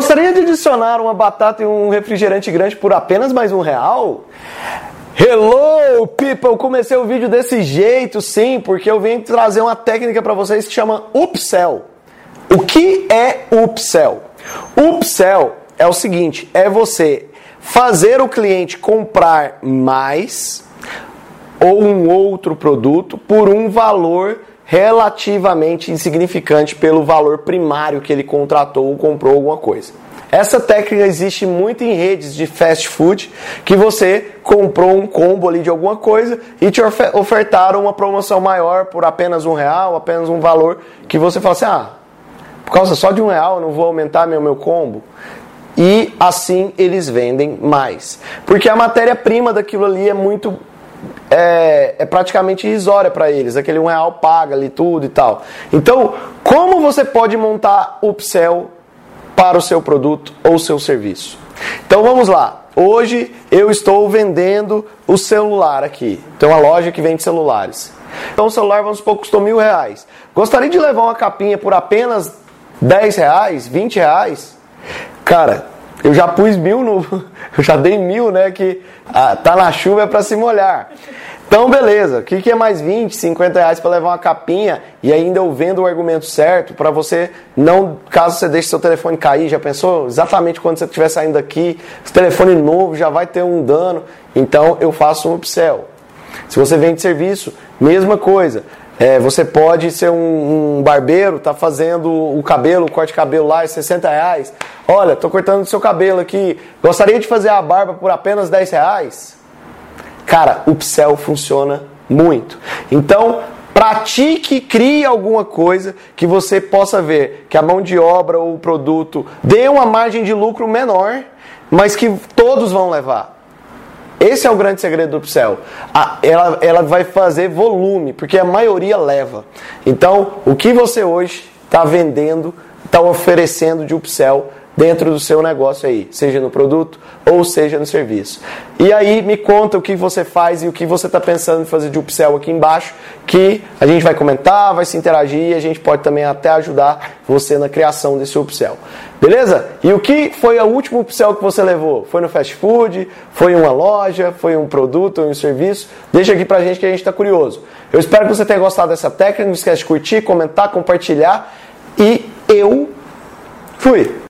Gostaria de adicionar uma batata e um refrigerante grande por apenas mais um real? Hello, people! Comecei o vídeo desse jeito, sim, porque eu venho trazer uma técnica para vocês que chama upsell. O que é upsell? Upsell é o seguinte, é você fazer o cliente comprar mais ou um outro produto por um valor relativamente insignificante pelo valor primário que ele contratou ou comprou alguma coisa. Essa técnica existe muito em redes de fast food, que você comprou um combo ali de alguma coisa e te ofertaram uma promoção maior por apenas um real, apenas um valor que você fala assim, ah, por causa só de um real eu não vou aumentar meu, meu combo. E assim eles vendem mais. Porque a matéria-prima daquilo ali é muito é, é praticamente irrisória para eles. Aquele um real paga ali tudo e tal. Então, como você pode montar upsell para o seu produto ou seu serviço? Então vamos lá. Hoje eu estou vendendo o celular aqui. Tem uma loja que vende celulares. Então o celular, vamos supor, custou mil reais. Gostaria de levar uma capinha por apenas 10 reais, 20 reais? Cara, eu já pus mil no. Eu já dei mil, né? Que ah, tá na chuva é para se molhar. Então, beleza. O que, que é mais 20, 50 reais para levar uma capinha e ainda eu vendo o argumento certo para você não, caso você deixe seu telefone cair, já pensou? Exatamente quando você estiver saindo daqui, esse telefone novo já vai ter um dano. Então, eu faço um upsell. Se você vende serviço, mesma coisa. É, você pode ser um, um barbeiro, tá fazendo o cabelo, o corte de cabelo lá, é 60 reais. Olha, tô cortando o seu cabelo aqui. Gostaria de fazer a barba por apenas 10 reais? Cara, o upsell funciona muito. Então, pratique, crie alguma coisa que você possa ver que a mão de obra ou o produto dê uma margem de lucro menor, mas que todos vão levar. Esse é o grande segredo do upsell. ela, ela vai fazer volume, porque a maioria leva. Então, o que você hoje está vendendo, está oferecendo de upsell dentro do seu negócio aí, seja no produto ou seja no serviço. E aí me conta o que você faz e o que você está pensando em fazer de upsell aqui embaixo, que a gente vai comentar, vai se interagir e a gente pode também até ajudar você na criação desse upsell. Beleza? E o que foi o último upsell que você levou? Foi no fast food? Foi uma loja? Foi um produto um serviço? Deixa aqui pra gente que a gente está curioso. Eu espero que você tenha gostado dessa técnica. Não esquece de curtir, comentar, compartilhar. E eu fui!